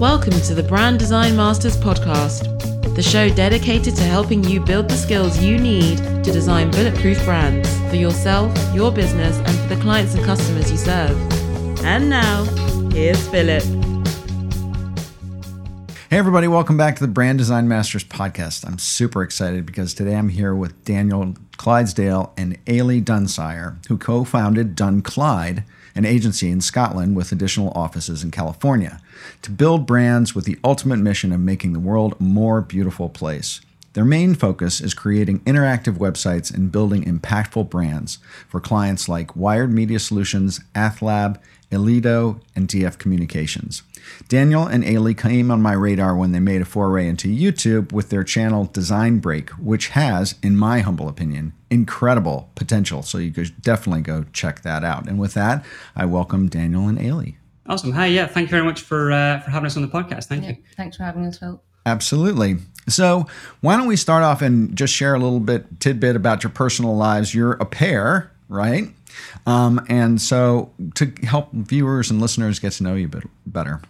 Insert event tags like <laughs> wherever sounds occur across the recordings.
Welcome to the Brand Design Masters podcast, the show dedicated to helping you build the skills you need to design bulletproof brands for yourself, your business, and for the clients and customers you serve. And now, here's Philip. Hey, everybody, welcome back to the Brand Design Masters podcast. I'm super excited because today I'm here with Daniel Clydesdale and Ailey Dunsire, who co founded Dun Clyde an agency in Scotland with additional offices in California, to build brands with the ultimate mission of making the world a more beautiful place. Their main focus is creating interactive websites and building impactful brands for clients like Wired Media Solutions, AthLab, Elido, and DF Communications. Daniel and Ailey came on my radar when they made a foray into YouTube with their channel Design Break, which has, in my humble opinion, incredible potential. So you could definitely go check that out. And with that, I welcome Daniel and Ailey. Awesome. Hi. Yeah. Thank you very much for uh, for having us on the podcast. Thank yeah, you. Thanks for having us, Phil. Absolutely. So, why don't we start off and just share a little bit tidbit about your personal lives? You're a pair, right? Um, and so, to help viewers and listeners get to know you a bit better.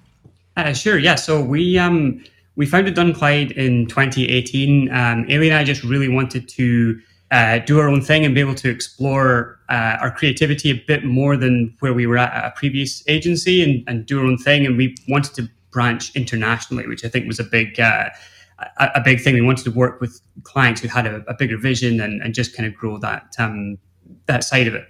Uh, sure. Yeah. So we um, we founded Dun Clyde in 2018. Um, Ailey and I just really wanted to uh, do our own thing and be able to explore uh, our creativity a bit more than where we were at a previous agency and, and do our own thing. And we wanted to branch internationally, which I think was a big uh, a, big thing. We wanted to work with clients who had a, a bigger vision and, and just kind of grow that um, that side of it.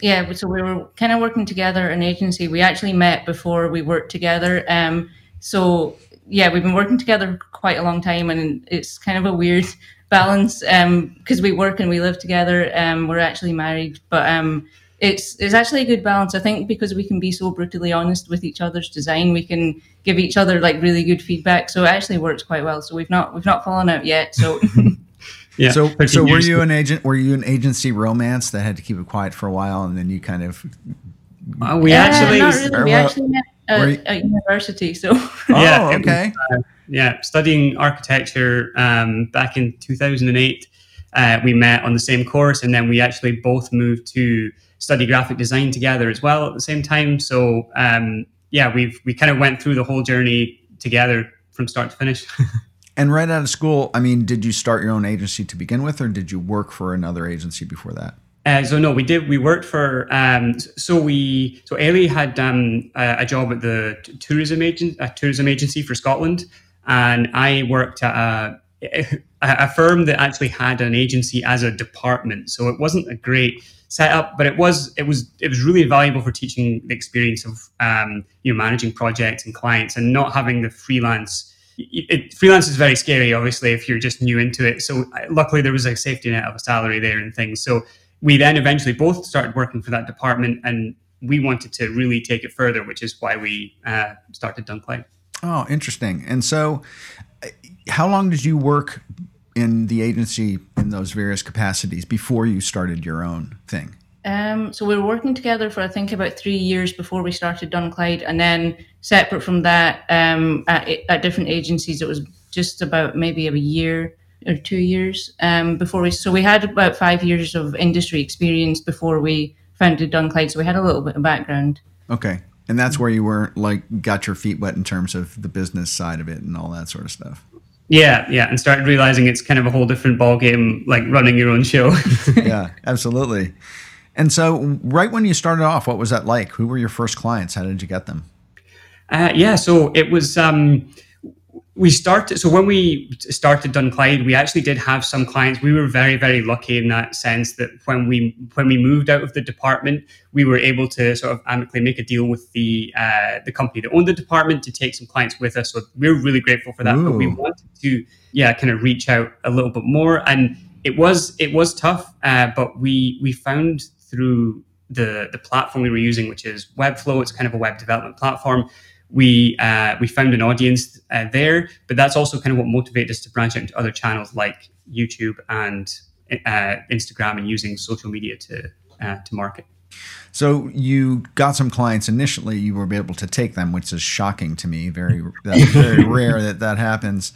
Yeah, so we were kind of working together an agency. We actually met before we worked together. Um, so yeah, we've been working together quite a long time, and it's kind of a weird balance because um, we work and we live together. Um, we're actually married, but um, it's it's actually a good balance. I think because we can be so brutally honest with each other's design, we can give each other like really good feedback. So it actually works quite well. So we've not we've not fallen out yet. So <laughs> Yeah. So, so were you an agent? Were you an agency romance that had to keep it quiet for a while, and then you kind of? Uh, we actually, not really. we actually met at, at, university. So. <laughs> oh, yeah, okay. Was, uh, yeah, studying architecture um, back in 2008. Uh, we met on the same course, and then we actually both moved to study graphic design together as well at the same time. So um, yeah, we've we kind of went through the whole journey together from start to finish. <laughs> And right out of school, I mean, did you start your own agency to begin with, or did you work for another agency before that? Uh, so no, we did. We worked for. Um, so we. So Ellie had um, a, a, job at the tourism agent, a tourism agency for Scotland, and I worked at a, a firm that actually had an agency as a department. So it wasn't a great setup, but it was it was it was really valuable for teaching the experience of um, you know managing projects and clients and not having the freelance it, freelance is very scary, obviously, if you're just new into it. So luckily, there was a safety net of a salary there and things. So we then eventually both started working for that department, and we wanted to really take it further, which is why we uh, started Dun Oh, interesting. And so, how long did you work in the agency in those various capacities before you started your own thing? Um, so we were working together for I think about three years before we started Dun Clyde, and then separate from that, um, at, at, different agencies, it was just about maybe a year or two years um, before we. So we had about five years of industry experience before we founded Dun Clyde. So we had a little bit of background. Okay, and that's where you were like got your feet wet in terms of the business side of it and all that sort of stuff. Yeah, yeah, and started realizing it's kind of a whole different ball game, like running your own show. <laughs> yeah, absolutely. And so, right when you started off, what was that like? Who were your first clients? How did you get them? Uh, yeah, so it was. Um, we started. So when we started Dun Clyde, we actually did have some clients. We were very, very lucky in that sense that when we when we moved out of the department, we were able to sort of amicably make a deal with the uh, the company that owned the department to take some clients with us. So we're really grateful for that. Ooh. But we wanted to, yeah, kind of reach out a little bit more and it was it was tough, uh, but we we found through the the platform we were using, which is Webflow. It's kind of a web development platform. We uh, we found an audience uh, there, but that's also kind of what motivated us to branch out into other channels like YouTube and uh, Instagram and using social media to uh, to market. So you got some clients initially. You were able to take them, which is shocking to me. Very that's very <laughs> rare that that happens.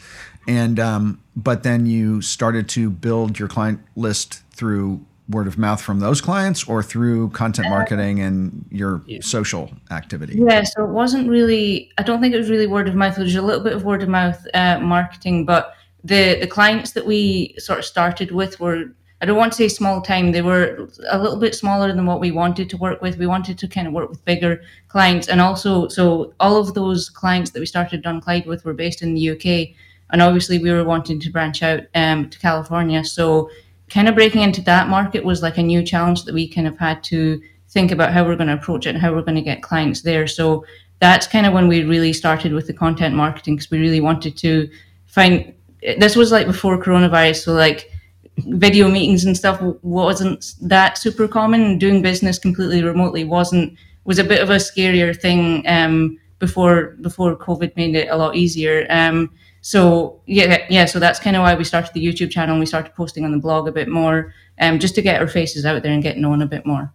And um, but then you started to build your client list through word of mouth from those clients or through content marketing and your yeah. social activity? Yeah, so it wasn't really, I don't think it was really word of mouth. There was a little bit of word of mouth uh, marketing, but the, the clients that we sort of started with were, I don't want to say small time, they were a little bit smaller than what we wanted to work with. We wanted to kind of work with bigger clients. And also, so all of those clients that we started Dun Clyde with were based in the UK. And obviously, we were wanting to branch out um, to California. So kind of breaking into that market was like a new challenge that we kind of had to think about how we're going to approach it and how we're going to get clients there. So that's kind of when we really started with the content marketing because we really wanted to find this was like before coronavirus. So like video meetings and stuff wasn't that super common doing business completely remotely wasn't was a bit of a scarier thing um, before before COVID made it a lot easier. Um, so yeah, yeah. So that's kind of why we started the YouTube channel. and We started posting on the blog a bit more, um, just to get our faces out there and get known a bit more.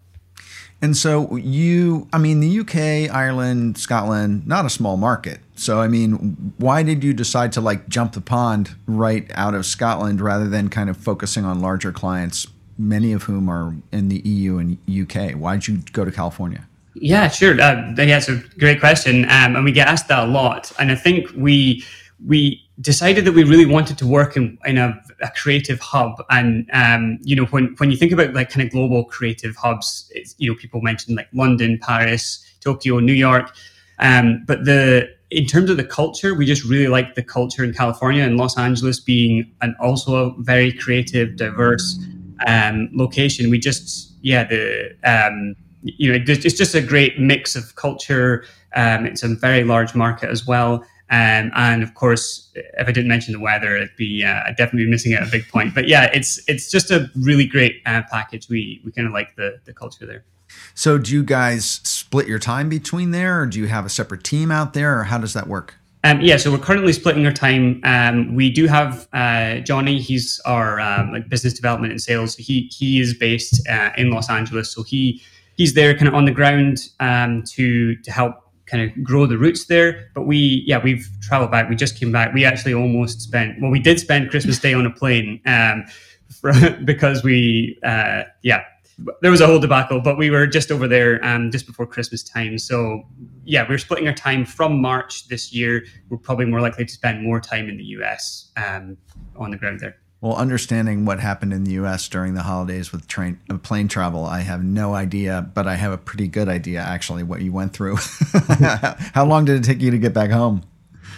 And so you, I mean, the UK, Ireland, Scotland, not a small market. So I mean, why did you decide to like jump the pond right out of Scotland rather than kind of focusing on larger clients, many of whom are in the EU and UK? Why did you go to California? Yeah, sure. Uh, yeah, it's a great question, um, and we get asked that a lot. And I think we we decided that we really wanted to work in, in a, a creative hub. And um, you know when, when you think about like kind of global creative hubs you know people mention like london paris tokyo new york. Um, but the in terms of the culture we just really like the culture in california and los angeles being an also a very creative diverse um, location. We just yeah the um, you know it's just a great mix of culture um, it's a very large market as well um, and of course, if I didn't mention the weather, it'd be uh, I'd definitely be missing out a big point. But yeah, it's it's just a really great uh, package. We we kind of like the the culture there. So, do you guys split your time between there, or do you have a separate team out there, or how does that work? Um, yeah, so we're currently splitting our time. Um, we do have uh, Johnny. He's our um, like business development and sales. He he is based uh, in Los Angeles, so he he's there kind of on the ground um, to to help kind of grow the roots there. But we, yeah, we've traveled back. We just came back. We actually almost spent, well, we did spend Christmas Day on a plane um, for, <laughs> because we, uh, yeah, there was a whole debacle, but we were just over there um, just before Christmas time. So, yeah, we're splitting our time from March this year. We're probably more likely to spend more time in the US um, on the ground there. Well, understanding what happened in the U.S. during the holidays with train uh, plane travel, I have no idea, but I have a pretty good idea actually what you went through. <laughs> How long did it take you to get back home?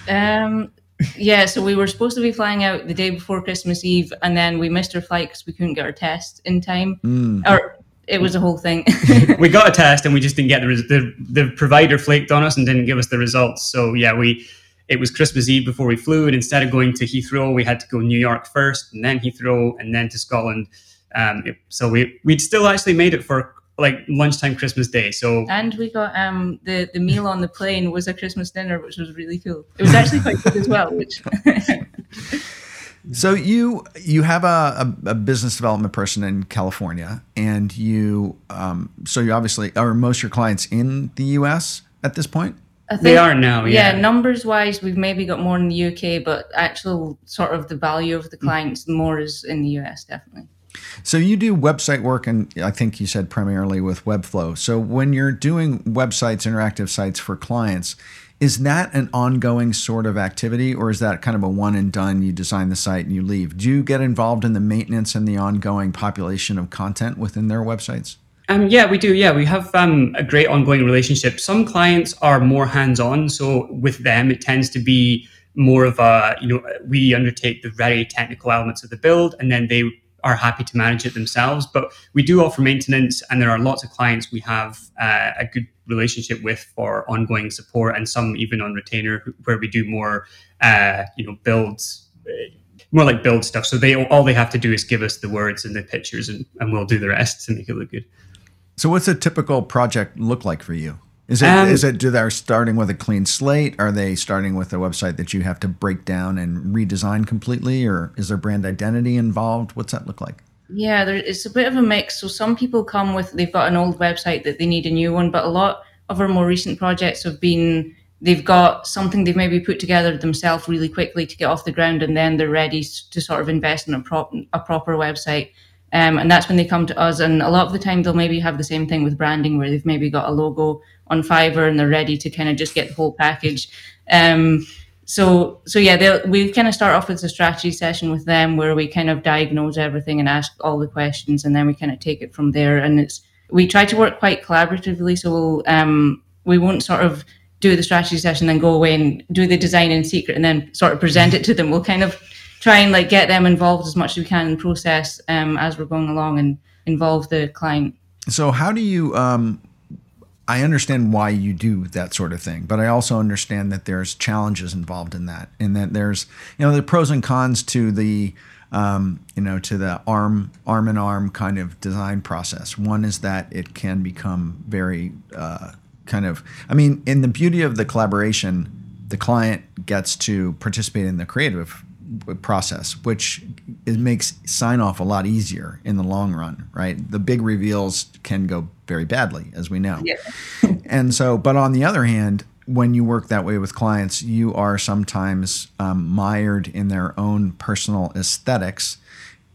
Um, yeah, so we were supposed to be flying out the day before Christmas Eve, and then we missed our flight because we couldn't get our test in time. Mm. Or it was a whole thing. <laughs> <laughs> we got a test, and we just didn't get the, the the provider flaked on us and didn't give us the results. So yeah, we it was Christmas Eve before we flew, and instead of going to Heathrow, we had to go New York first, and then Heathrow, and then to Scotland. Um, it, so we we'd still actually made it for like lunchtime Christmas Day. So and we got um the the meal on the plane was a Christmas dinner, which was really cool. It was actually quite good as well. Which. <laughs> so you you have a, a, a, business development person in California, and you um, so you obviously are most your clients in the U.S. at this point. Think, they are now, yeah. yeah. numbers wise, we've maybe got more in the UK, but actual sort of the value of the mm. clients more is in the US, definitely. So you do website work, and I think you said primarily with Webflow. So when you're doing websites, interactive sites for clients, is that an ongoing sort of activity, or is that kind of a one and done? You design the site and you leave. Do you get involved in the maintenance and the ongoing population of content within their websites? Um, yeah, we do. Yeah, we have um, a great ongoing relationship. Some clients are more hands-on, so with them, it tends to be more of a you know we undertake the very technical elements of the build, and then they are happy to manage it themselves. But we do offer maintenance, and there are lots of clients we have uh, a good relationship with for ongoing support, and some even on retainer where we do more uh, you know builds. More like build stuff. So they all they have to do is give us the words and the pictures, and, and we'll do the rest to make it look good. So, what's a typical project look like for you? Is it um, is it do they starting with a clean slate? Are they starting with a website that you have to break down and redesign completely, or is there brand identity involved? What's that look like? Yeah, there, it's a bit of a mix. So some people come with they've got an old website that they need a new one, but a lot of our more recent projects have been they've got something they've maybe put together themselves really quickly to get off the ground, and then they're ready to sort of invest in a prop a proper website Um, and that's when they come to us. And a lot of the time, they'll maybe have the same thing with branding, where they've maybe got a logo on Fiverr and they're ready to kind of just get the whole package. Um, so, so yeah, we kind of start off with a strategy session with them where we kind of diagnose everything and ask all the questions, and then we kind of take it from there. And it's we try to work quite collaboratively, so we'll, um, we won't sort of do the strategy session, then go away and do the design in secret, and then sort of present it to them. We'll kind of try and like get them involved as much as we can in the process um, as we're going along and involve the client. So, how do you? Um, I understand why you do that sort of thing, but I also understand that there's challenges involved in that, and that there's you know the pros and cons to the um, you know to the arm arm in arm kind of design process. One is that it can become very uh, kind of. I mean, in the beauty of the collaboration, the client gets to participate in the creative process, which it makes sign off a lot easier in the long run, right? The big reveals can go very badly, as we know. Yeah. <laughs> and so, but on the other hand, when you work that way with clients, you are sometimes um, mired in their own personal aesthetics,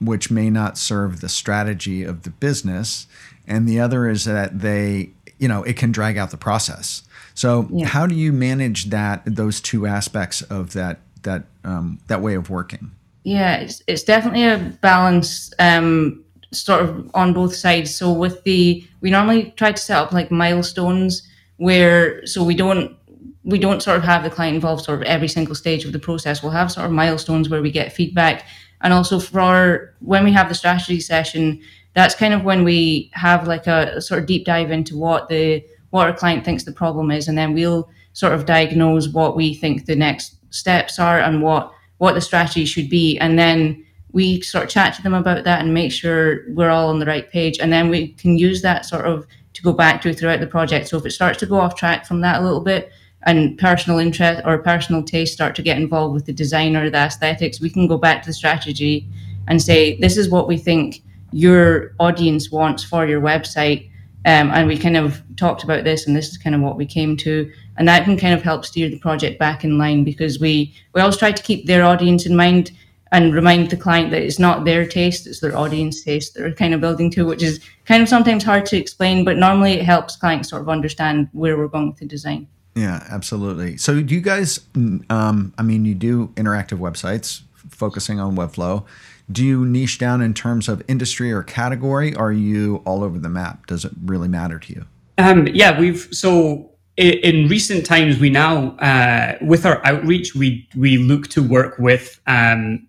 which may not serve the strategy of the business. And the other is that they, you know, it can drag out the process. So, yeah. how do you manage that, those two aspects of that that um, that way of working? Yeah, it's, it's definitely a balance, um, sort of on both sides. So with the, we normally try to set up like milestones where so we don't we don't sort of have the client involved sort of every single stage of the process. We'll have sort of milestones where we get feedback, and also for our, when we have the strategy session, that's kind of when we have like a, a sort of deep dive into what the what our client thinks the problem is, and then we'll sort of diagnose what we think the next steps are and what what the strategy should be. And then we sort of chat to them about that and make sure we're all on the right page. And then we can use that sort of to go back to throughout the project. So if it starts to go off track from that a little bit and personal interest or personal taste start to get involved with the design or the aesthetics we can go back to the strategy and say this is what we think your audience wants for your website um, and we kind of talked about this and this is kind of what we came to. And that can kind of help steer the project back in line because we we always try to keep their audience in mind and remind the client that it's not their taste it's their audience taste they're kind of building to which is kind of sometimes hard to explain but normally it helps clients sort of understand where we're going with the design. Yeah absolutely. So do you guys um, i mean you do interactive websites focusing on webflow do you niche down in terms of industry or category are you all over the map does it really matter to you um, yeah we've so in recent times, we now, uh, with our outreach, we we look to work with um,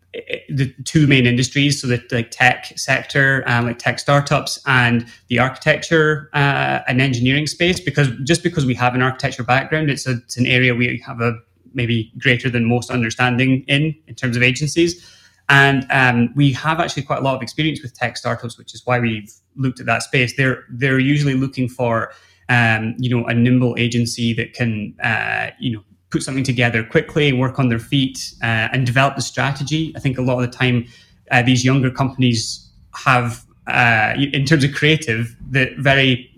the two main industries, so the like tech sector, um, like tech startups, and the architecture uh, and engineering space. Because just because we have an architecture background, it's a, it's an area we have a maybe greater than most understanding in in terms of agencies. And um, we have actually quite a lot of experience with tech startups, which is why we've looked at that space. They're they're usually looking for um, you know, a nimble agency that can, uh, you know, put something together quickly, work on their feet, uh, and develop the strategy. I think a lot of the time, uh, these younger companies have, uh, in terms of creative, the very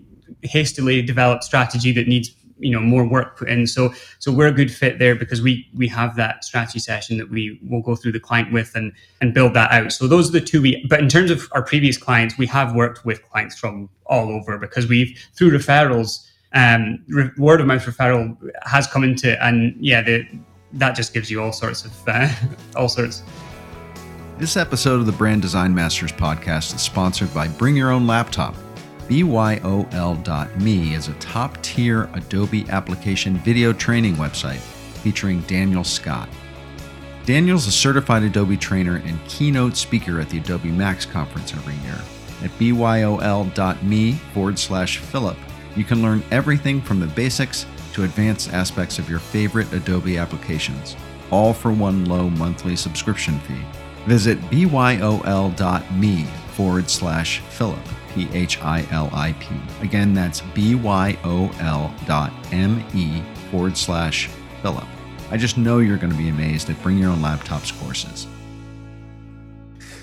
hastily developed strategy that needs you know more work put in. So so we're a good fit there because we we have that strategy session that we will go through the client with and and build that out. So those are the two we but in terms of our previous clients we have worked with clients from all over because we've through referrals um word of mouth referral has come into and yeah the, that just gives you all sorts of uh, <laughs> all sorts. This episode of the brand design masters podcast is sponsored by bring your own laptop BYOL.me is a top tier Adobe application video training website featuring Daniel Scott. Daniel's a certified Adobe trainer and keynote speaker at the Adobe Max conference every year. At BYOL.me forward slash Philip, you can learn everything from the basics to advanced aspects of your favorite Adobe applications, all for one low monthly subscription fee. Visit BYOL.me forward slash Philip P H I L I P. Again, that's B Y O L dot M E forward slash Philip. I just know you're going to be amazed at Bring Your Own Laptops courses.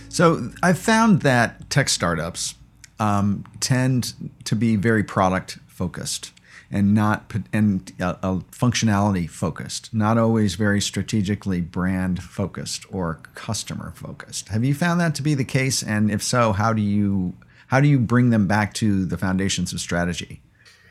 So I've found that tech startups um, tend to be very product focused. and not and uh, uh, functionality focused, not always very strategically brand focused or customer focused. Have you found that to be the case? And if so, how do you how do you bring them back to the foundations of strategy?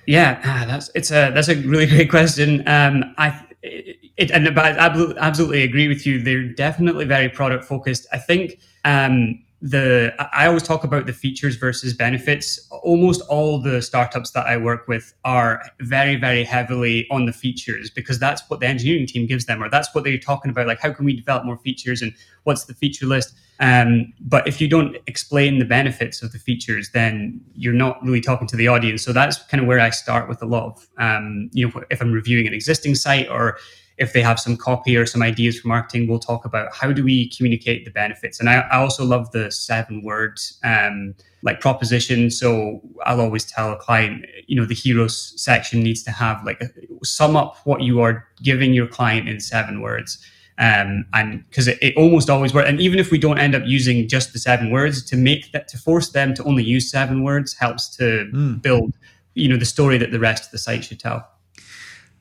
Yeah, ah, that's it's a that's a really <laughs> great question. Um, I it, and I absolutely agree with you. They're definitely very product focused. I think um, the I always talk about the features versus benefits. Almost all the startups that I work with are very, very heavily on the features because that's what the engineering team gives them, or that's what they're talking about. Like, how can we develop more features and what's the feature list? Um, but if you don't explain the benefits of the features, then you're not really talking to the audience. So that's kind of where I start with a lot of, um, you know, if I'm reviewing an existing site or if they have some copy or some ideas for marketing, we'll talk about how do we communicate the benefits. And I, I also love the seven words um, like proposition. So I'll always tell a client, you know, the heroes section needs to have like a, sum up what you are giving your client in seven words. Um, and because it, it, almost always works. And even if we don't end up using just the seven words, to make that to force them to only use seven words helps to mm. build, you know, the story that the rest of the site should tell.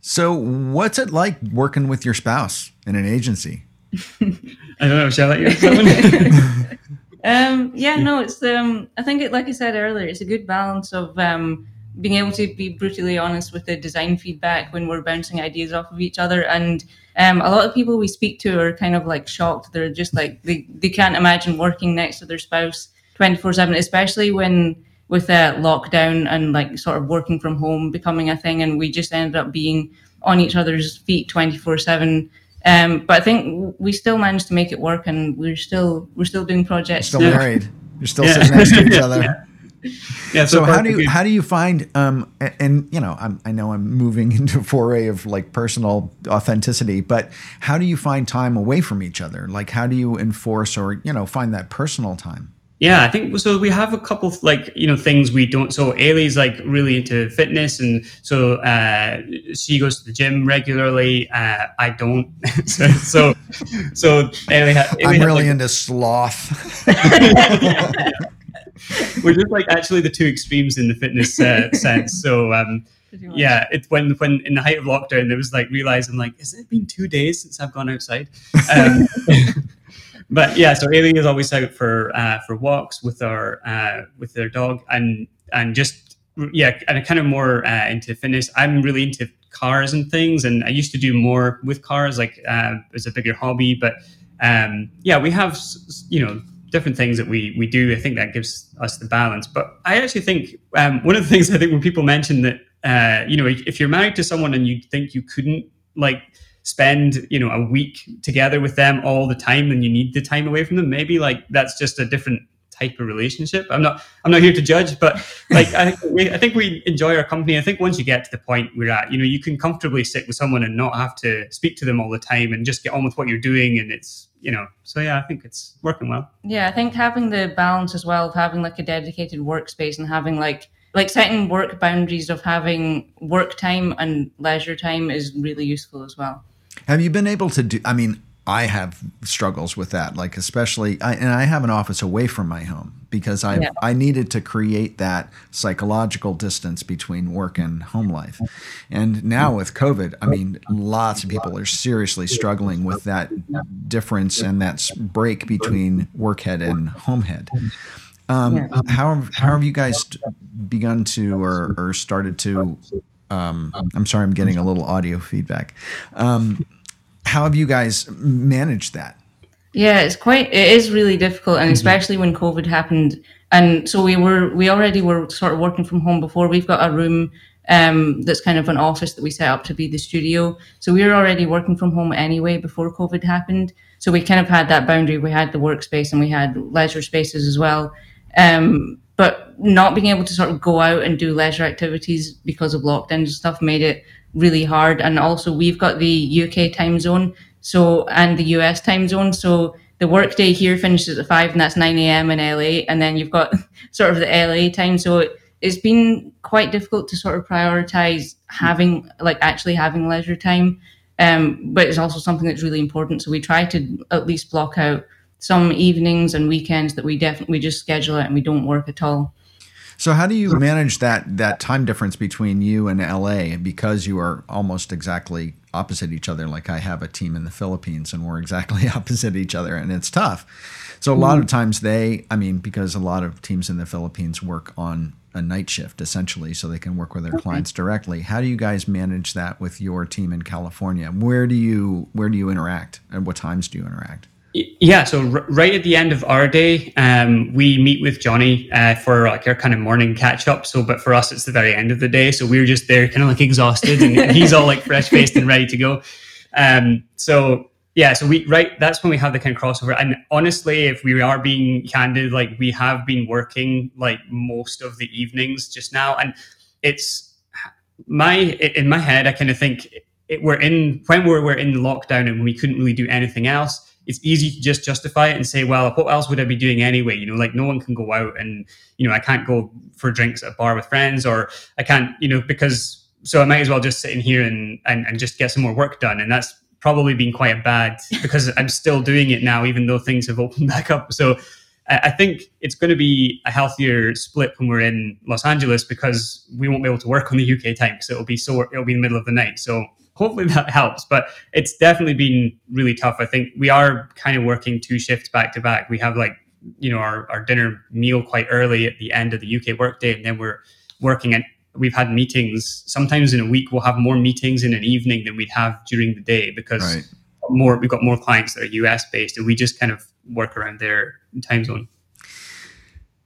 So, what's it like working with your spouse in an agency? <laughs> I don't know. Shall I <laughs> let you? um, yeah, no, it's um, I think it, like I said earlier, it's a good balance of um, being able to be brutally honest with the design feedback when we're bouncing ideas off of each other, and um, a lot of people we speak to are kind of like shocked. They're just like they they can't imagine working next to their spouse twenty four seven, especially when with uh, lockdown and like sort of working from home becoming a thing, and we just ended up being on each other's feet twenty four seven. Um, but I think we still managed to make it work, and we're still we're still doing projects. You're still married. You're still yeah. sitting next to each <laughs> other. yeah. Yeah, so, so how do you how do you find um and, and you know I'm, I know I'm moving <laughs> into a foray of like personal authenticity but how do you find time away from each other like how do you enforce or you know find that personal time yeah, I think so. We have a couple of like you know things we don't. So Ailey's like really into fitness, and so uh, she goes to the gym regularly. Uh, I don't. <laughs> so so, so Ailey, ha- Ailey I'm really like, into sloth. <laughs> We're just like actually the two extremes in the fitness uh, sense. So um, yeah, it's when when in the height of lockdown, there was like realizing like, has it been two days since I've gone outside? <laughs> Um, but yeah, so Ailey is always out for uh, for walks with our uh, with their dog, and and just yeah, and kind of more uh, into fitness. I'm really into cars and things, and I used to do more with cars, like uh, as a bigger hobby. But um, yeah, we have you know different things that we we do. I think that gives us the balance. But I actually think um, one of the <laughs> things I think when people mention that uh, you know if you're married to someone and you think you couldn't like spend you know a week together with them all the time and you need the time away from them. Maybe like that's just a different type of relationship. I'm not i'm not here to judge but like i think we i think we enjoy our company. I think once you get to the point we're at you know you can comfortably sit with someone and not have to speak to them all the time and just get on with what you're doing and it's you know so yeah i think it's working well. Yeah i think having the balance as well of having like a dedicated workspace and having like like setting work boundaries of having work time and leisure time is really useful as well have you been able to do? I mean, I have struggles with that, like especially, I, and I have an office away from my home because I yeah. I needed to create that psychological distance between work and home life, and now with COVID, I mean, lots of people are seriously struggling with that difference and that break between work head and home head. Um, how how have you guys begun to or, or started to um, I'm sorry, I'm getting a little audio feedback. Um, how have you guys managed that? Yeah, it's quite. It is really difficult, and mm-hmm. especially when COVID happened. And so we were, we already were sort of working from home before. We've got a room um, that's kind of an office that we set up to be the studio. So we were already working from home anyway before COVID happened. So we kind of had that boundary. We had the workspace and we had leisure spaces as well. Um, but not being able to sort of go out and do leisure activities because of lockdown and stuff made it really hard. And also, we've got the UK time zone, so and the US time zone. So the workday here finishes at five, and that's nine a.m. in LA. And then you've got <laughs> sort of the LA time. So it, it's been quite difficult to sort of prioritize having like actually having leisure time. Um, but it's also something that's really important. So we try to at least block out some evenings and weekends that we definitely we just schedule it and we don't work at all. So how do you manage that that time difference between you and LA because you are almost exactly opposite each other like I have a team in the Philippines and we're exactly <laughs> opposite each other and it's tough. So a lot of mm. times they I mean because a lot of teams in the Philippines work on a night shift essentially so they can work with their okay. clients directly. How do you guys manage that with your team in California? Where do you where do you interact and what times do you interact? Yeah, so r- right at the end of our day, um, we meet with Johnny uh, for like our kind of morning catch up. So, but for us, it's the very end of the day, so we're just there, kind of like exhausted, and <laughs> he's all like fresh faced and ready to go. Um, so yeah, so we right that's when we have the kind of crossover. And honestly, if we are being candid, like we have been working like most of the evenings just now, and it's my in my head, I kind of think it, we're in when we're, we're in lockdown and we couldn't really do anything else it's easy to just justify it and say, well, what else would I be doing anyway? You know, like no one can go out and, you know, I can't go for drinks at a bar with friends or I can't, you know, because so I might as well just sit in here and, and, and just get some more work done. And that's probably been quite bad <laughs> because I'm still doing it now, even though things have opened <laughs> back up. So I think it's going to be a healthier split when we're in Los Angeles because we won't be able to work on the UK time it'll be so it'll be in the middle of the night. So hopefully that helps. But it's definitely been really tough. I think we are kind of working two shifts back to back. We have like, you know, our, our dinner meal quite early at the end of the UK workday, and then we're working and we've had meetings. Sometimes in a week we'll have more meetings in an evening than we'd have during the day because right. more we've got more clients that are US based and we just kind of work around their time zone.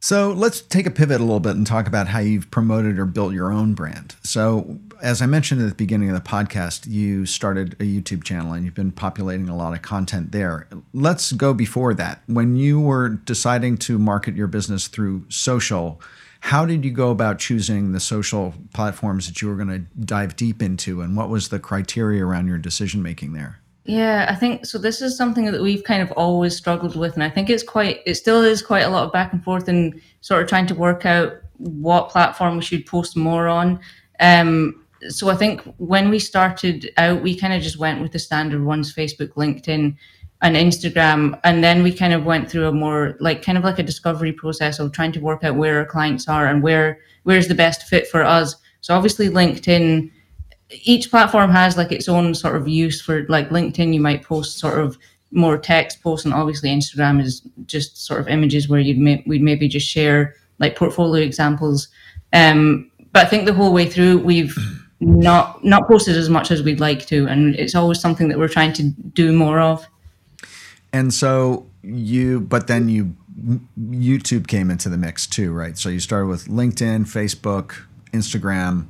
So let's take a pivot a little bit and talk about how you've promoted or built your own brand. So, as I mentioned at the beginning of the podcast, you started a YouTube channel and you've been populating a lot of content there. Let's go before that. When you were deciding to market your business through social, how did you go about choosing the social platforms that you were going to dive deep into and what was the criteria around your decision making there? Yeah, I think so. This is something that we've kind of always struggled with, and I think it's quite, it still is quite a lot of back and forth and sort of trying to work out what platform we should post more on. Um, so I think when we started out, we kind of just went with the standard ones: Facebook, LinkedIn, and Instagram, and then we kind of went through a more like kind of like a discovery process of trying to work out where our clients are and where where's the best fit for us. So obviously, LinkedIn each platform has like its own sort of use for like LinkedIn, you might post sort of more text posts, and obviously Instagram is just sort of images where you'd we'd maybe just share like portfolio examples. Um, but I think the whole way through we've not not posted as much as we'd like to, and it's always something that we're trying to do more of. And so you, but then you YouTube came into the mix too, right? So you started with LinkedIn, Facebook, Instagram,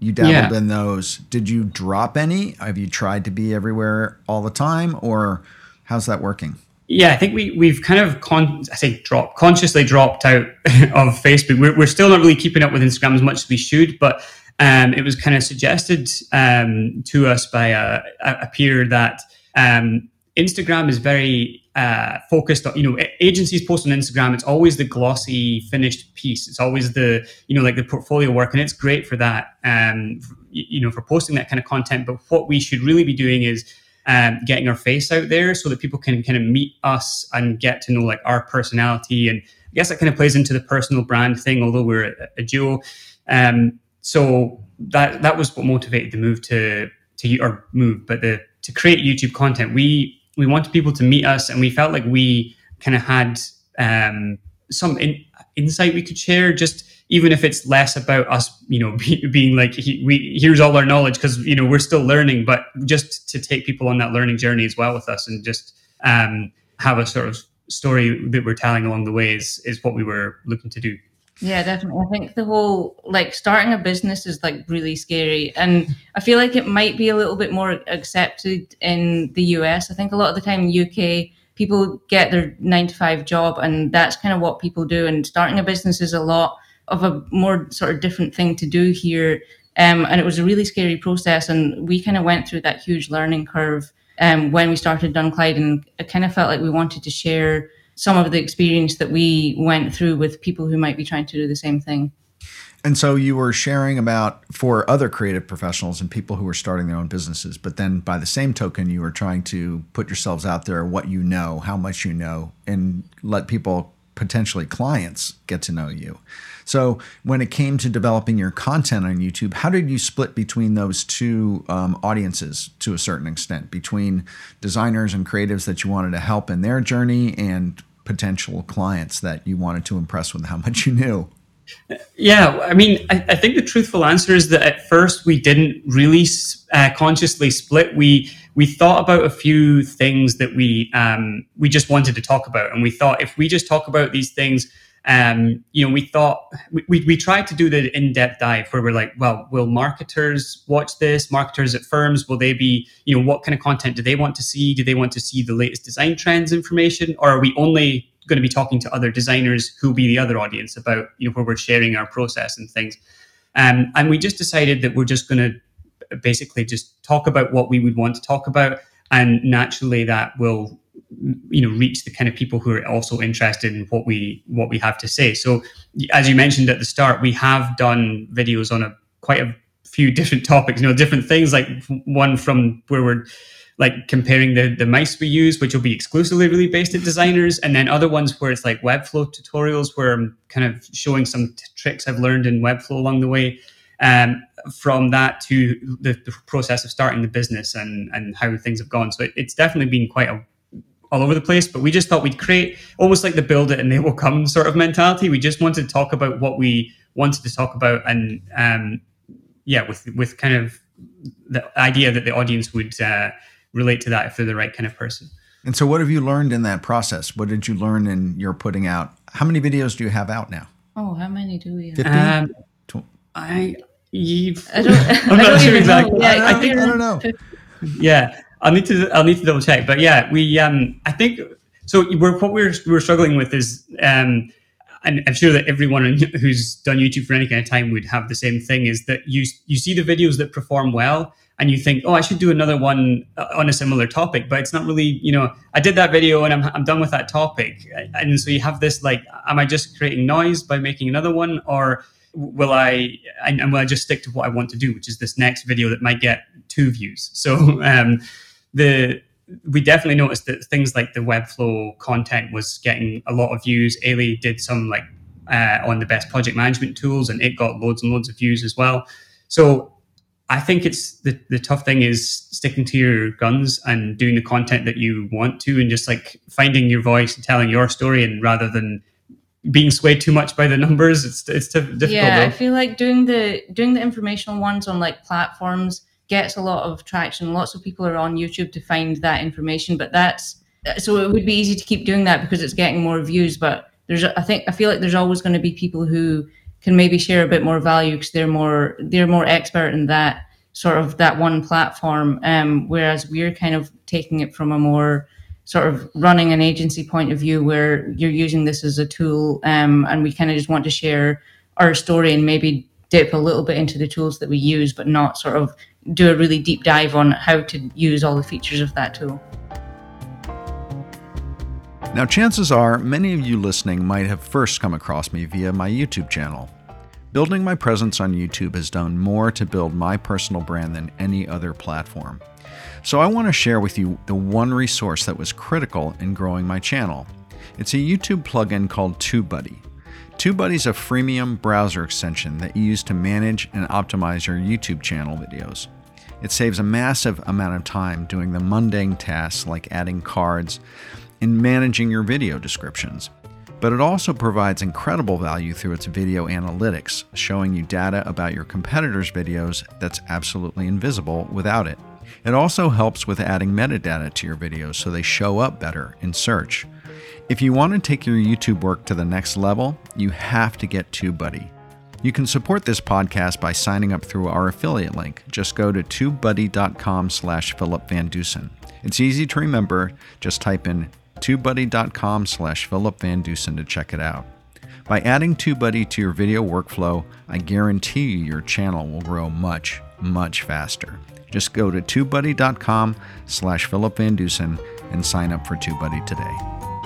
you dabbled yeah. in those. Did you drop any? Have you tried to be everywhere all the time, or how's that working? Yeah, I think we we've kind of con- I say drop consciously dropped out <laughs> of Facebook. We're, we're still not really keeping up with Instagram as much as we should, but um, it was kind of suggested um, to us by a, a peer that um, Instagram is very uh, focused on, you know, agencies post on Instagram. It's always the glossy finished piece. It's always the, you know, like the portfolio work, and it's great for that, um, you know, for posting that kind of content. But what we should really be doing is um, getting our face out there so that people can kind of meet us and get to know like our personality. And I guess that kind of plays into the personal brand thing, although we're a, a duo. Um, so that that was what motivated the move to to or move, but the to create YouTube content. We we wanted people to meet us, and we felt like we kind of had um, some in, insight we could share. Just even if it's less about us, you know, <laughs> be, being like he, we here's all our knowledge because you know we're still learning, but just to take people on that learning journey as well with us, and just um, have a sort of story that we're telling along the way is is what we were looking to do. Yeah, definitely. I think the whole like starting a business is like really scary. And I feel like it might be a little bit more accepted in the US. I think a lot of the time in UK, people get their nine to five job and that's kind of what people do. And starting a business is a lot of a more sort of different thing to do here. Um, and it was a really scary process. And we kind of went through that huge learning curve um, when we started Dunclyde. And it kind of felt like we wanted to share some of the experience that we went through with people who might be trying to do the same thing. And so you were sharing about for other creative professionals and people who are starting their own businesses, but then by the same token, you were trying to put yourselves out there, what you know, how much you know, and let people potentially clients get to know you. So, when it came to developing your content on YouTube, how did you split between those two um, audiences to a certain extent, between designers and creatives that you wanted to help in their journey and potential clients that you wanted to impress with how much you knew? Yeah, I mean, I, I, think the truthful answer is that at first we didn't really uh, consciously split. We we thought about a few things that we um, we just wanted to talk about, and we thought if we just talk about these things, um, you know, we thought we, we, we tried to do the in depth dive where we're like, well, will marketers watch this? Marketers at firms, will they be, you know, what kind of content do they want to see? Do they want to see the latest design trends information, or are we only going to be talking to other designers who'll be the other audience about you know where we're sharing our process and things um, and we just decided that we're just going to basically just talk about what we would want to talk about and naturally that will you know reach the kind of people who are also interested in what we what we have to say so as you mentioned at the start we have done videos on a quite a few <laughs> different topics you know different things like one from where we're like comparing the the mice we use, which will be exclusively really based at designers, and then other ones where it's like Webflow tutorials, where I'm kind of showing some t- tricks I've learned in Webflow along the way. Um, from that to the, the, process of starting the business and and how things have gone. So it, it's definitely been quite a all over the place, but we just thought we'd create almost like the build it and they will come sort of mentality. We just wanted to talk about what we wanted to talk about, and um, yeah, with with kind of the idea that the audience would uh, relate to that if they're the right kind of person. And so, what have you learned in that process? What did you learn in your putting out? How many videos do you have out now? Oh, how many do we have? 50? Um, I, I don't, <laughs> I'm not don't sure exactly. Yeah, I, I, think, I don't know. Yeah, I'll need to I'll need to double check. But yeah, we um I think so. We're what we're we're struggling with is um and I'm sure that everyone <laughs> who's done YouTube for any kind of time would have the same thing is that you you see the videos that perform well and you think, oh, I should do another one uh, on a similar topic, but it's not really, you know, I did that video and I'm, I'm done with that topic. And so you have this like, am I just creating noise by making another one? Or will I, and will I just stick to what I want to do, which is this next video that might get two views? So <laughs> um, the, we definitely noticed that things like the Webflow content was getting a lot of views. Ailey did some like uh, on the best project management tools and it got loads and loads of views as well. So I think it's the, the tough thing is sticking to your guns and doing the content that you want to and just like finding your voice and telling your story and rather than being swayed too much by the <laughs> numbers it's it's difficult yeah though. i feel like doing the doing the informational ones on like platforms gets a lot of traction lots of people are on youtube to find that information but that's so it would be easy to keep doing that because it's getting more views but there's i think i feel like there's always going to be people who can maybe share a bit more value because they're more they're more expert in that sort of that one platform. Um, whereas we're kind of taking it from a more sort of running an agency point of view where you're using this as a tool um, and we kind of just want to share our story and maybe dip a little bit into the tools that we use but not sort of do a really deep dive on how to use all the features of that tool now chances are many of you listening might have first come across me via my youtube channel Building my presence on YouTube has done more to build my personal brand than any other platform. So I want to share with you the one resource that was critical in growing my channel. It's a YouTube plugin called TubeBuddy. TubeBuddy is a freemium browser extension that you use to manage and optimize your YouTube channel videos. It saves a massive amount of time doing the mundane tasks like adding cards and managing your video descriptions but it also provides incredible value through its video analytics, showing you data about your competitors' videos that's absolutely invisible without it. It also helps with adding metadata to your videos so they show up better in search. If you want to take your YouTube work to the next level, you have to get TubeBuddy. You can support this podcast by signing up through our affiliate link. Just go to tubebuddy.com slash Philip Van Dusen. It's easy to remember. Just type in tubebuddy.com slash Philip Van Dusen to check it out. By adding TubeBuddy to your video workflow, I guarantee you your channel will grow much, much faster. Just go to tubebuddy.com slash Philip Van Dusen and sign up for TubeBuddy today.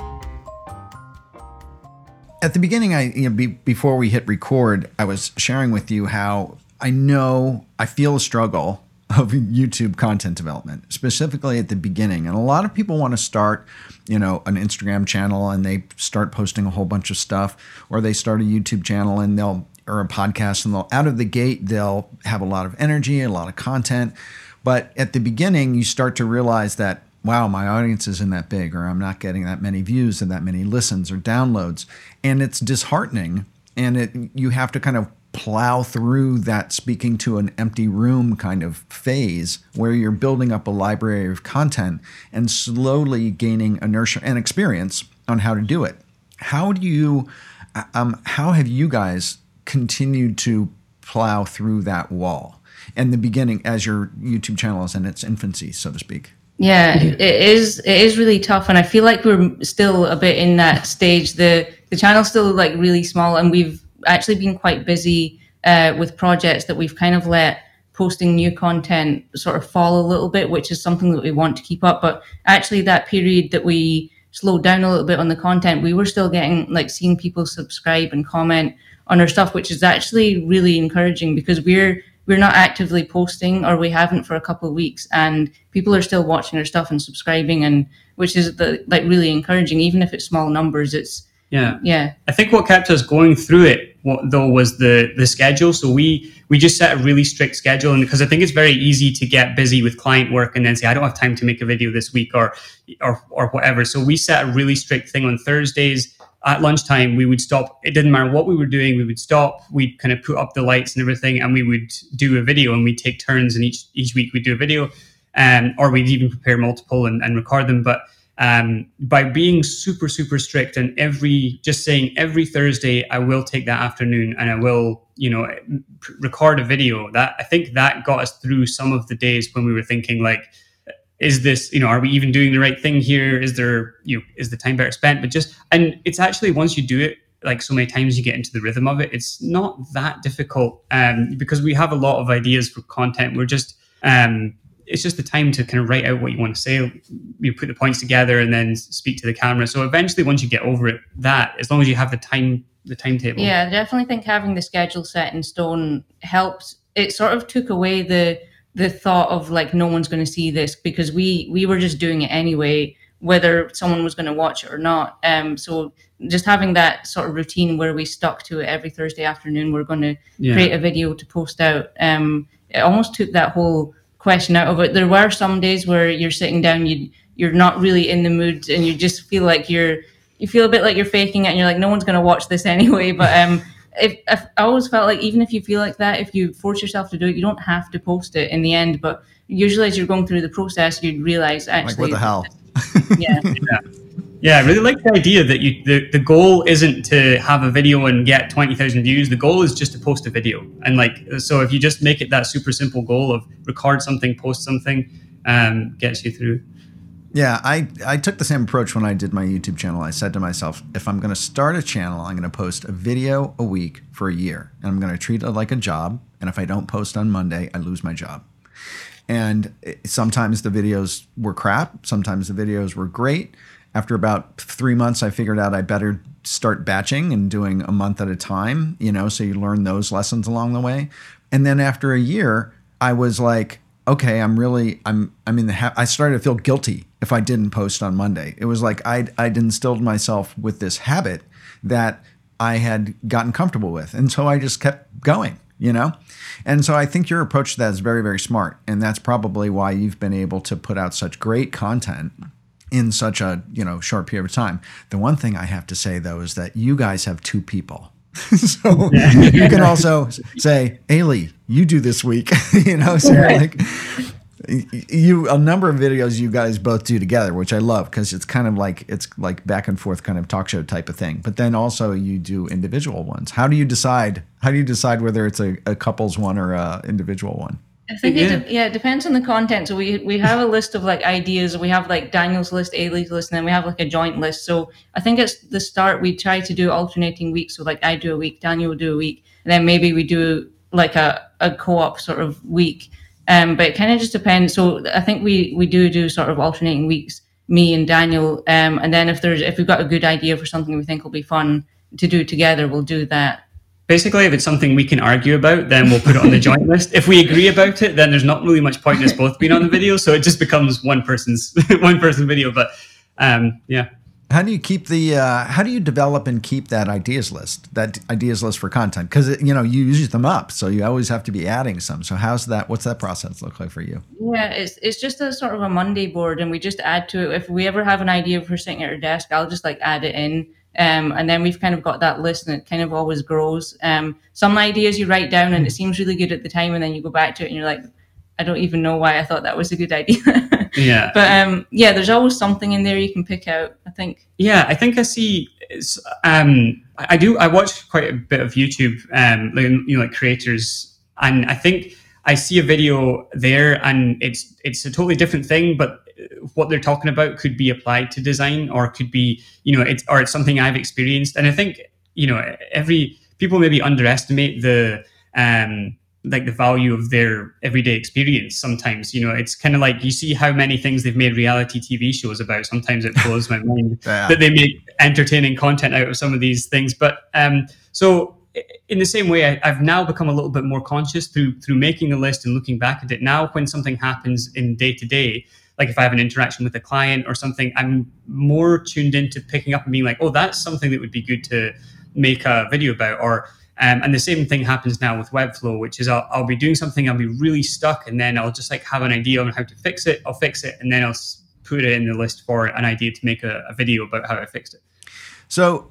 At the beginning, I you know, be, before we hit record, I was sharing with you how I know I feel a struggle <laughs> of YouTube content development, specifically at the beginning. And a lot of people want to start, you know, an Instagram channel and they start posting a whole bunch of stuff, or they start a YouTube channel and they'll or a podcast and they'll out of the gate they'll have a lot of energy, a lot of content. But at the beginning, you start to realize that wow, my audience isn't that big, or I'm not getting that many views and that many listens or downloads. And it's disheartening. And it you have to kind of plow through that speaking to an empty room kind of phase where you're building up a library of content and slowly gaining inertia and experience on how to do it. How do you um, how have you guys continued to plow through that wall in the beginning as your YouTube channel is in its infancy, so to speak? Yeah, it is. It is really tough, and I feel like we're still a bit in that stage. the The channel's still like really small, and we've actually been quite busy uh, with projects that we've kind of let posting new content sort of fall a little bit, which is something that we want to keep up. But actually, that period that we slowed down a little bit on the content, we were still getting like seeing people subscribe and comment on our stuff, which is actually really encouraging because we're we're not actively posting or we haven't for a couple of weeks and people are still watching our stuff and subscribing and which is the, like really encouraging even if it's small numbers it's yeah. Yeah. I think what kept us going through it what, though was the the schedule. So we we just set a really strict schedule and because i think it's very easy to get busy with client work and then say i don't have time to make a video this week or or or whatever. So we set a really strict thing on thursdays at lunchtime. We would stop it didn't matter what we were doing we would stop we'd kind of put up the lights and everything and we would do a video and we'd take turns and each each week we'd do a video um, or we'd even prepare multiple and, and record them. But um, by being super super strict and every just saying every thursday i will take that afternoon and i will you know record a video that i think that got us through some of the days when we were thinking like is this you know are we even doing the right thing here? Is there you know is the time better spent? But just and it's actually once you do it like so many times you get into the rhythm of it it's not that difficult um, because we have a lot of ideas for content. We're just um, it's just the time to kind of write out what you want to say you put the points together and then speak to the camera. So eventually once you get over it that as long as you have the time the timetable. Yeah i definitely think having the schedule set in stone helps. It sort of took away the the thought of like no one's going to see this because we we were just doing it anyway whether someone was going to watch it or not. Um so just having that sort of routine where we stuck to it every thursday afternoon we're going to yeah. create a video to post out. Um it almost took that whole question out of it there were some days where you're sitting down you you're not really in the mood and you just feel like you're you feel a bit like you're faking it and you're like no one's going to watch this <laughs> anyway but um if, if I always felt like even if you feel like that, if you force yourself to do it, you don't have to post it in the end. But usually, as you're going through the process, you'd realize actually, like what the hell? <laughs> yeah. <laughs> yeah. Yeah, I really like the idea that you the, the goal isn't to have a video and get twenty thousand views. The goal is just to post a video, and like so, if you just make it that super simple goal of record something, post something, um, gets you through. Yeah, I, I took the same approach when I did my YouTube channel. I said to myself, if I'm going to start a channel, I'm going to post a video a week for a year. And I'm going to treat it like a job. And if I don't post on Monday, I lose my job. And sometimes the videos were crap, sometimes the videos were great. After about three months, I figured out I better start batching and doing a month at a time, you know, so you learn those lessons along the way. And then after a year, I was like, okay, I'm really, I'm, I'm in the, ha- I started to feel guilty if I didn't post on Monday. It was like I'd, I'd instilled myself with this habit that I had gotten comfortable with. And so I just kept going, you know? And so I think your approach to that is very, very smart. And that's probably why you've been able to put out such great content in such a, you know, short period of time. The one thing I have to say though is that you guys have two people. <laughs> so you can also say, Ailey, you do this week, <laughs> you know, so you're like, you a number of videos you guys both do together, which I love because it's kind of like it's like back and forth kind of talk show type of thing. But then also you do individual ones. How do you decide? How do you decide whether it's a, a couples one or a individual one? I think yeah. it yeah it depends on the content. So we we have a list of like ideas. We have like Daniel's list, Ailey's list, and then we have like a joint list. So I think it's the start we try to do alternating weeks. So like I do a week, Daniel will do a week, and then maybe we do like a, a co-op sort of week um, but it kind of just depends. So I think we we do do sort of alternating weeks, me and Daniel. Um, and then if there's if we've got a good idea for something we think will be fun to do together, we'll do that. Basically if it's something we can argue about then we'll put it on the joint list. If we agree about it then there's not really much point in us both being on the video so it just becomes one person's <laughs> one person video but um yeah. How do you keep the uh, how do you develop and keep that ideas list that ideas list for content? Because you know you use them up so you always have to be adding some. So how's that what's that process look like for you? Yeah it's, it's just a sort of a monday board and we just add to it. If we ever have an idea for sitting at our desk i'll just like add it in um, and then we've kind of got that list and it kind of always grows. Um, some ideas you write down and it seems really good at the time, and then you go back to it and you're like, I don't even know why I thought that was a good idea. <laughs> yeah. But um, yeah, there's always something in there you can pick out, I think. Yeah, I think I see. Um, I do. I watch quite a bit of YouTube, um, like, you know, like creators, and I think I see a video there, and it's it's a totally different thing, but what they're talking about could be applied to design or could be you know it's or it's something i've experienced. And i think you know every people maybe underestimate the um like the value of their everyday experience sometimes. You know it's kind of like you see how many things they've made reality tv shows about. Sometimes it blows my <laughs> mind yeah. that they make entertaining content out of some of these things. But um so in the same way I, have now become a little bit more conscious through through making the list and looking back at it. Now when something happens in day to day like if I have an interaction with a client or something, I'm more tuned into picking up and being like, oh, that's something that would be good to make a video about. Or um, and the same thing happens now with Webflow, which is I'll, I'll be doing something, I'll be really stuck, and then I'll just like have an idea on how to fix it. I'll fix it, and then I'll put it in the list for an idea to make a, a video about how I fixed it. So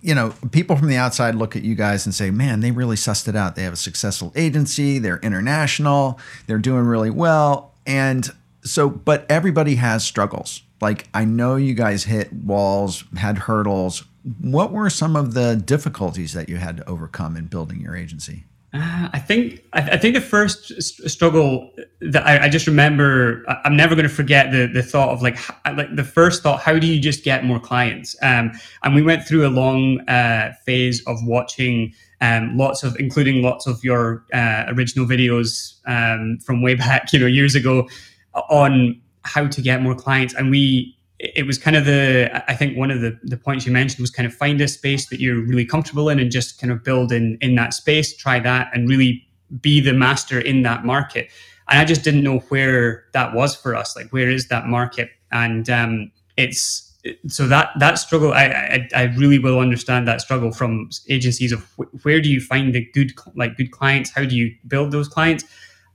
you know, people from the outside look at you guys and say, man, they really sussed it out. They have a successful agency, they're international, they're doing really well. And so, but everybody has struggles. Like, I know you guys hit walls, had hurdles. What were some of the difficulties that you had to overcome in building your agency? Uh, I think I, think the first struggle that I, I just remember, I'm never going to forget the the thought of like like the first thought, how do you just get more clients? Um, and we went through a long uh, phase of watching um, lots of, including lots of your uh, original videos um, from way <laughs> back, you know, years ago, on how to get more clients. And we, it was kind of the, I think one of the, the points you mentioned was kind of find a space that you're really comfortable in and just kind of build in, in that space, try that and really be the master in that market. And I just didn't know where that was for us. Like, where is that market? And um, it's, so that that struggle I, I, I really will understand that struggle from agencies of wh- where do you find the good like good clients how do you build those clients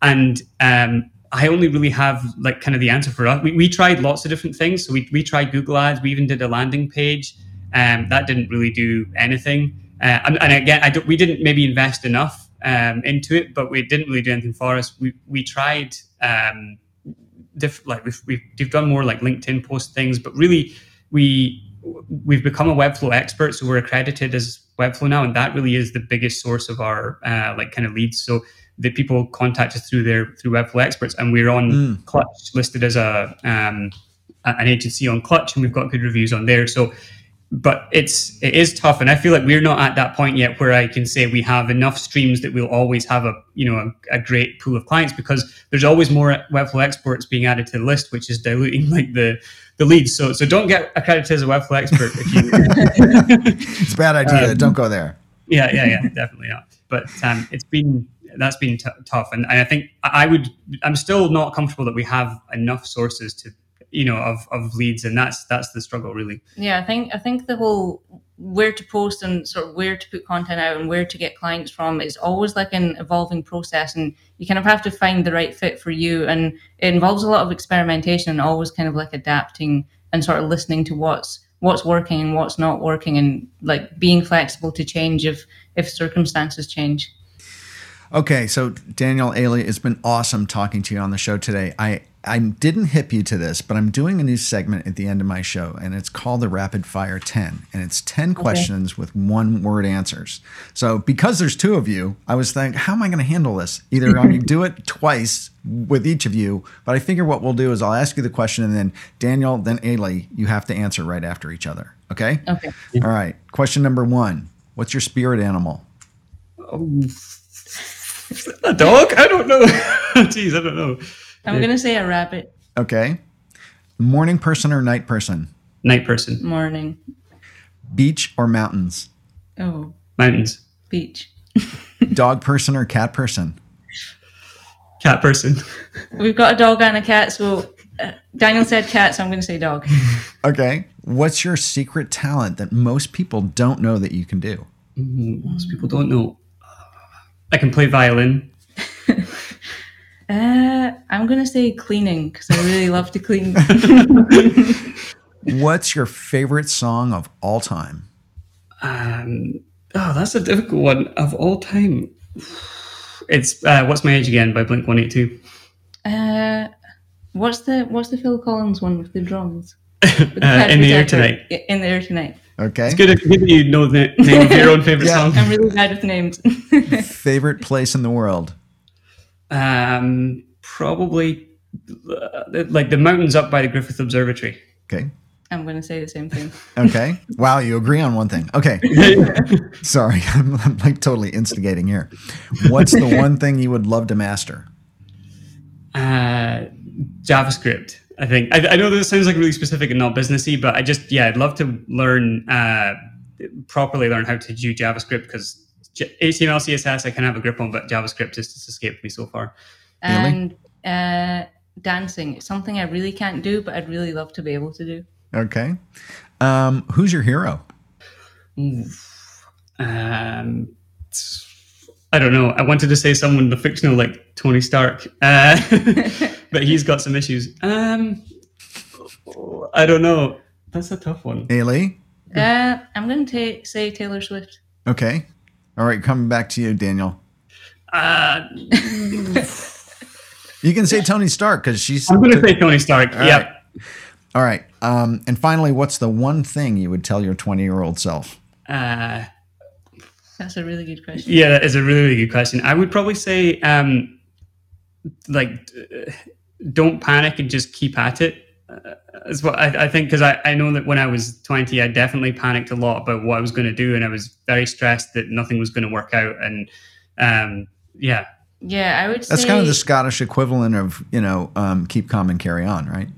and um, I only really have like kind of the answer for us. We, we tried lots of different things. So we, we tried Google Ads. We even did a landing page. Um, that didn't really do anything. Uh, and, and, again, I we didn't maybe invest enough um, into it, but we didn't really do anything for us. We we tried um, diff, like we've, we've, we've done more like LinkedIn post things, but really we we've become a Webflow expert, so we're accredited as Webflow now, and that really is the biggest source of our uh, like kind of leads. So the people contact us through their through Webflow experts, and we're on mm. Clutch listed as a um, an agency on Clutch, and we've got good reviews on there. So, but it's it is tough, and I feel like we're not at that point yet where I can say we have enough streams that we'll always have a you know a, a great pool of clients because there's always more Webflow experts being added to the list, which is diluting <laughs> like the the leads. So so don't get accredited as a Webflow expert if you. <laughs> it's a bad idea. Um, don't go there. Yeah, yeah, yeah, definitely not. But um, it's been that's been t- tough. And, and I think I would, I'm still not comfortable that we have enough sources to, you know, of, of leads. And that's, that's the struggle really. Yeah. I think, I think the whole where to post and sort of where to put content out and where to get clients from is always like an evolving process. And you kind of have to find the right fit for you. And it involves a lot of experimentation and always kind of like adapting and sort of listening to what's, what's working and what's not working and like being flexible to change if if circumstances change Okay, so Daniel Ailey, it's been awesome talking to you on the show today. I I didn't hip you to this, but I'm doing a new segment at the end of my show, and it's called the Rapid Fire 10. And it's 10 okay. questions with one word answers. So, because there's two of you, I was thinking, how am I going to handle this? Either I'm going to do it twice with each of you, but I figure what we'll do is I'll ask you the question, and then Daniel, then Ailey, you have to answer right after each other. Okay? Okay. All right. Question number one What's your spirit animal? Oh a dog? I don't know. <laughs> Jeez, I don't know. I'm gonna say a rabbit. Okay. Morning person or night person? Night person. Morning. Beach or mountains? Oh. Mountains. Beach. <laughs> Dog person or cat person? Cat person. We've got a dog and a cat, so uh, Daniel said cat, so I'm going to say dog. <laughs> Okay. What's your secret talent that most people don't know that you can do? Most people don't know. I can play violin. <laughs> Uh, I'm going to say cleaning because I really love to clean. <laughs> What's your favorite song of all time? Um, oh, that's a difficult one of all time. It's uh, "What's My Age Again" by Blink One Eight Two. Uh, what's the what's the Phil Collins one with the drums? <laughs> With the Uh, in the air tonight. In the air tonight. Okay. It's good if you know the name of your own favorite Yeah. song. I'm really bad with names. <laughs> favorite place in the world? Um, probably uh, like the mountains up by the Griffith Observatory. Okay. I'm going to say the same thing. <laughs> Okay. Wow, you agree on one thing. Okay. <laughs> Sorry, I'm, I'm like totally instigating here. What's the one thing you would love to master? Uh, JavaScript. I think I, I know this sounds like really specific and not businessy, but I just yeah, I'd love to learn uh, properly learn how to do JavaScript because HTML, CSS I can have a grip on, but JavaScript has just escaped me so far. And uh, dancing. It's something I really can't do, but I'd really love to be able to do. Okay. Um, who's your hero? Um, I don't know. I wanted to say someone the fictional like Tony Stark, uh, <laughs> but he's got some issues. Um, I don't know. That's a tough one. Ailey? Uh, I'm going to say Taylor Swift. Okay. All right, coming back to you, Daniel. Uh, <laughs> You can say Tony Stark because she's. I'm going to say Tony Stark. All yeah. right. All right. Um, and finally, what's the one thing you would tell your 20 year old self? Uh, That's a really good question. yeah, that is a really, really good question. I would probably say, um, like, uh, don't panic and just keep at it. Uh, is what I, I think because I, I know that when I was 20, I definitely panicked a lot about what I was going to do, and I was very stressed that nothing was going to work out. And um, yeah, Yeah, I would say. That's kind of the Scottish equivalent of, you know, um, keep calm and carry on, right?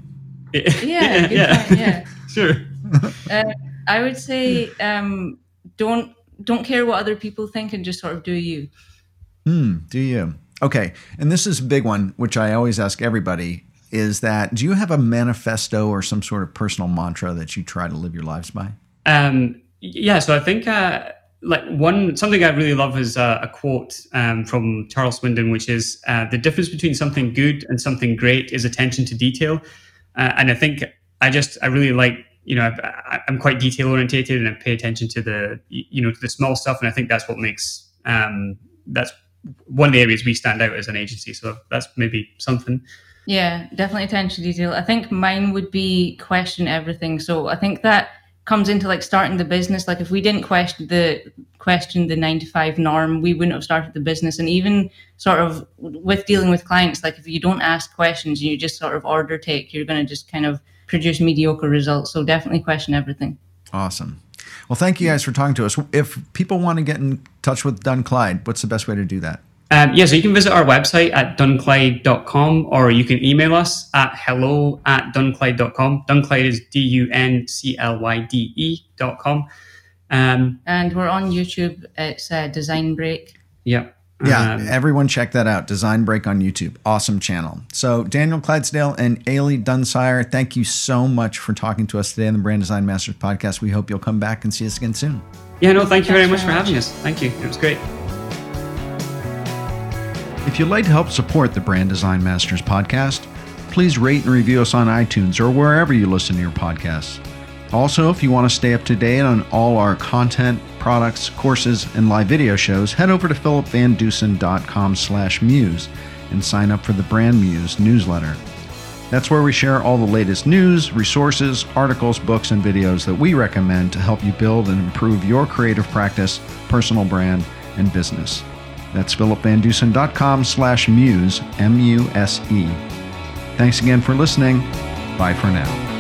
<laughs> Yeah, good point, yeah. <laughs> sure. Uh, I would say um, don't don't care what other people think and just sort of do you. Hmm, do you? Okay. And this is a big one, which I always ask everybody is that do you have a manifesto or some sort of personal mantra that you try to live your lives by? Um, yeah, so I think uh, like one something I really love is uh, a quote um, from Charles Swindoll, which is uh, the difference between something good and something great is attention to detail. Uh, and I think I just I really like you know I, I'm quite detail orientated and I pay attention to the you know to the small stuff, and I think that's what makes um, that's one of the areas we stand out as an agency. So that's maybe something. Yeah, definitely attention to detail. I think mine would be question everything. So I think that comes into like starting the business. Like if we didn't question the question the nine to five norm, we wouldn't have started the business. And even sort of with dealing with clients, like if you don't ask questions and you just sort of order take, you're going to just kind of produce mediocre results. So definitely question everything. Awesome. Well, thank you guys for talking to us. If people want to get in touch with Dun Clyde, what's the best way to do that? Um, yeah, so you can visit our website at dunclyde.com or you can email us at hello at dunclyde.com. Dunclyde is D U N C L Y D E dot com. Um, And we're on YouTube. It's uh, Design Break. yeah. Yeah, Um, everyone check that out. Design Break on YouTube. Awesome channel. So, Daniel Clydesdale and Ailey Dunsire, thank you so much for talking to us today on the Brand Design Masters podcast. We hope you'll come back and see us again soon. yeah, no, thank you very much for having us. Thank you. It was great. If you'd like to help support the Brand Design Masters podcast, please rate and review us on iTunes or wherever you listen to your podcasts. Also, if you want to stay up to date on all our content, products, courses, and live video shows, head over to philipvandusen.com slash muse and sign up for the Brand Muse newsletter. That's where we share all the latest news, resources, articles, books, and videos that we recommend to help you build and improve your creative practice, personal brand, and business. That's philipvandusen.com slash muse, M-U-S-E. Thanks again for listening. Bye for now.